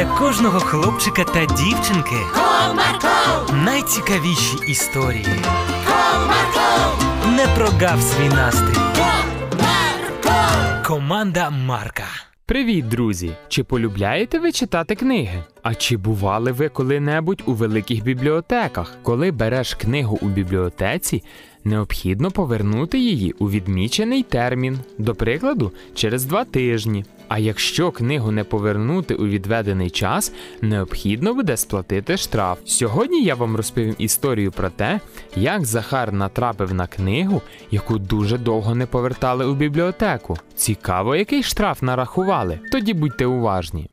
для кожного хлопчика та дівчинки Comarco, найцікавіші історії. Comarco, Не прогав свій настрій. Comarco. Команда Марка. Привіт, друзі! Чи полюбляєте ви читати книги? А чи бували ви коли-небудь у великих бібліотеках? Коли береш книгу у бібліотеці, необхідно повернути її у відмічений термін, до прикладу, через два тижні. А якщо книгу не повернути у відведений час, необхідно буде сплатити штраф. Сьогодні я вам розповім історію про те, як Захар натрапив на книгу, яку дуже довго не повертали у бібліотеку. Цікаво, який штраф нарахували. Тоді будьте уважні.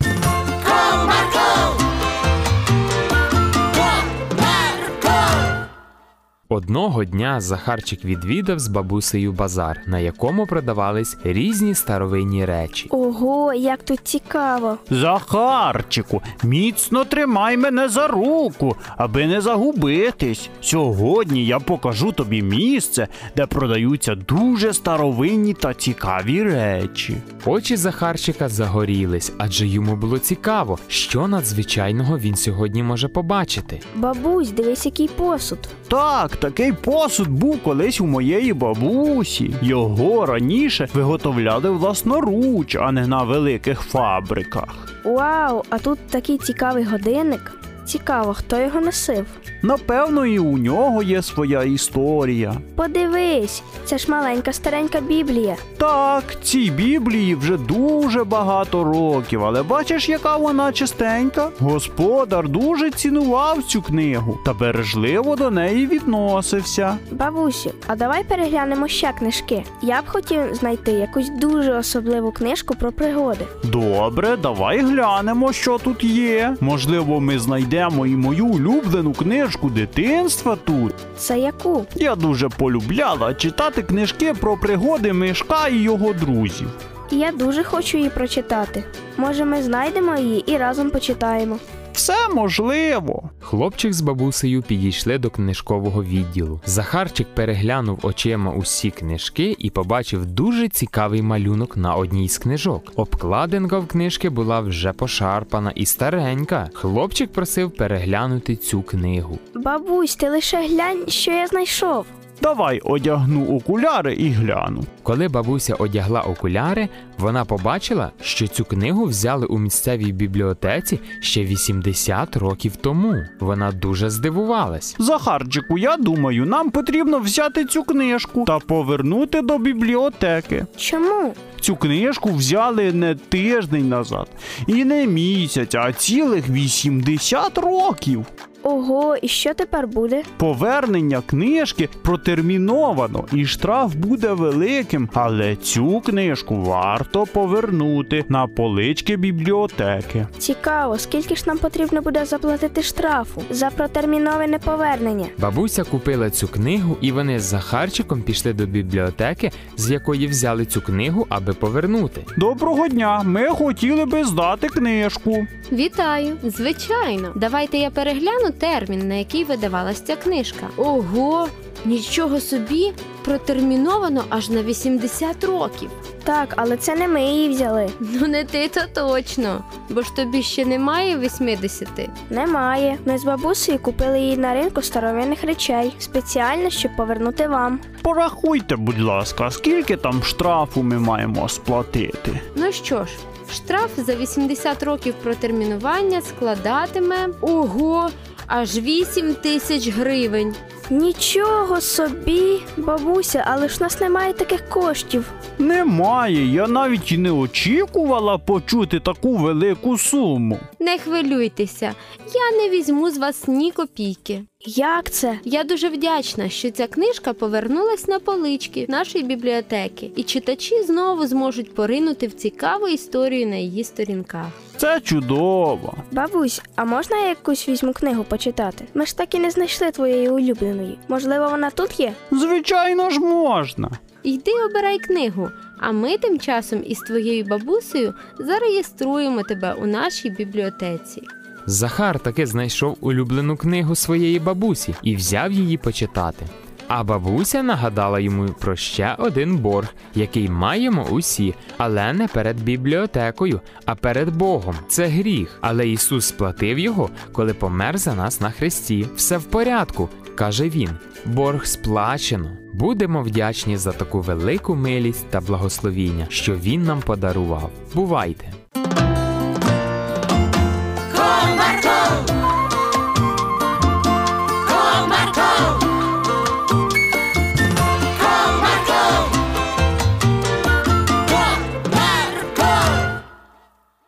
Одного дня Захарчик відвідав з бабусею базар, на якому продавались різні старовинні речі. Ого, як тут цікаво. Захарчику, міцно тримай мене за руку, аби не загубитись. Сьогодні я покажу тобі місце, де продаються дуже старовинні та цікаві речі. Очі Захарчика загорілись, адже йому було цікаво, що надзвичайного він сьогодні може побачити. Бабусь, дивись, який посуд. Так, такий посуд був колись у моєї бабусі. Його раніше виготовляли власноруч, а не на великих фабриках. Вау, а тут такий цікавий годинник. Цікаво, хто його носив. Напевно, і у нього є своя історія. Подивись, це ж маленька старенька Біблія. Так, цій Біблії вже дуже багато років, але бачиш, яка вона чистенька? Господар дуже цінував цю книгу та бережливо до неї відносився. Бабусю, а давай переглянемо ще книжки. Я б хотів знайти якусь дуже особливу книжку про пригоди. Добре, давай глянемо, що тут є. Можливо, ми знайдемо і мою улюблену книжку дитинства тут. Це яку? Я дуже полюбляла читати книжки про пригоди Мишка і його друзів. Я дуже хочу її прочитати. Може, ми знайдемо її і разом почитаємо. Все можливо. Хлопчик з бабусею підійшли до книжкового відділу. Захарчик переглянув очима усі книжки і побачив дуже цікавий малюнок на одній з книжок. Обкладинка в книжки була вже пошарпана і старенька. Хлопчик просив переглянути цю книгу. Бабусь, ти лише глянь, що я знайшов. Давай одягну окуляри і гляну. Коли бабуся одягла окуляри, вона побачила, що цю книгу взяли у місцевій бібліотеці ще 80 років тому. Вона дуже здивувалась. Захарчику, я думаю, нам потрібно взяти цю книжку та повернути до бібліотеки. Чому? Цю книжку взяли не тиждень назад і не місяць, а цілих 80 років. Ого, і що тепер буде? Повернення книжки протерміновано, і штраф буде великим, але цю книжку варто повернути на полички бібліотеки. Цікаво, скільки ж нам потрібно буде заплатити штрафу за протерміноване повернення. Бабуся купила цю книгу, і вони з Захарчиком пішли до бібліотеки, з якої взяли цю книгу, аби повернути. Доброго дня! Ми хотіли би здати книжку. Вітаю! Звичайно, давайте я перегляну термін, на який видавалася ця книжка. Ого! Нічого собі протерміновано аж на 80 років. Так, але це не ми її взяли. Ну не ти то точно, бо ж тобі ще немає 80. Немає. Ми з бабусею купили її на ринку старовинних речей, спеціально, щоб повернути вам. Порахуйте, будь ласка, скільки там штрафу ми маємо сплатити. Ну що ж, штраф за 80 років протермінування складатиме ого, аж 8 тисяч гривень. Нічого собі, бабуся, але ж у нас немає таких коштів. Немає, я навіть і не очікувала почути таку велику суму. Не хвилюйтеся, я не візьму з вас ні копійки. Як це? Я дуже вдячна, що ця книжка повернулась на полички нашої бібліотеки, і читачі знову зможуть поринути в цікаву історію на її сторінках. Це чудово. Бабусь, а можна я якусь візьму книгу почитати? Ми ж так і не знайшли твоєї улюбленої. Можливо, вона тут є? Звичайно ж можна. Йди обирай книгу, а ми тим часом із твоєю бабусею зареєструємо тебе у нашій бібліотеці. Захар таки знайшов улюблену книгу своєї бабусі і взяв її почитати. А бабуся нагадала йому про ще один борг, який маємо усі, але не перед бібліотекою, а перед Богом. Це гріх. Але Ісус сплатив його, коли помер за нас на хресті. Все в порядку, каже він. Борг сплачено. Будемо вдячні за таку велику милість та благословіння, що він нам подарував. Бувайте!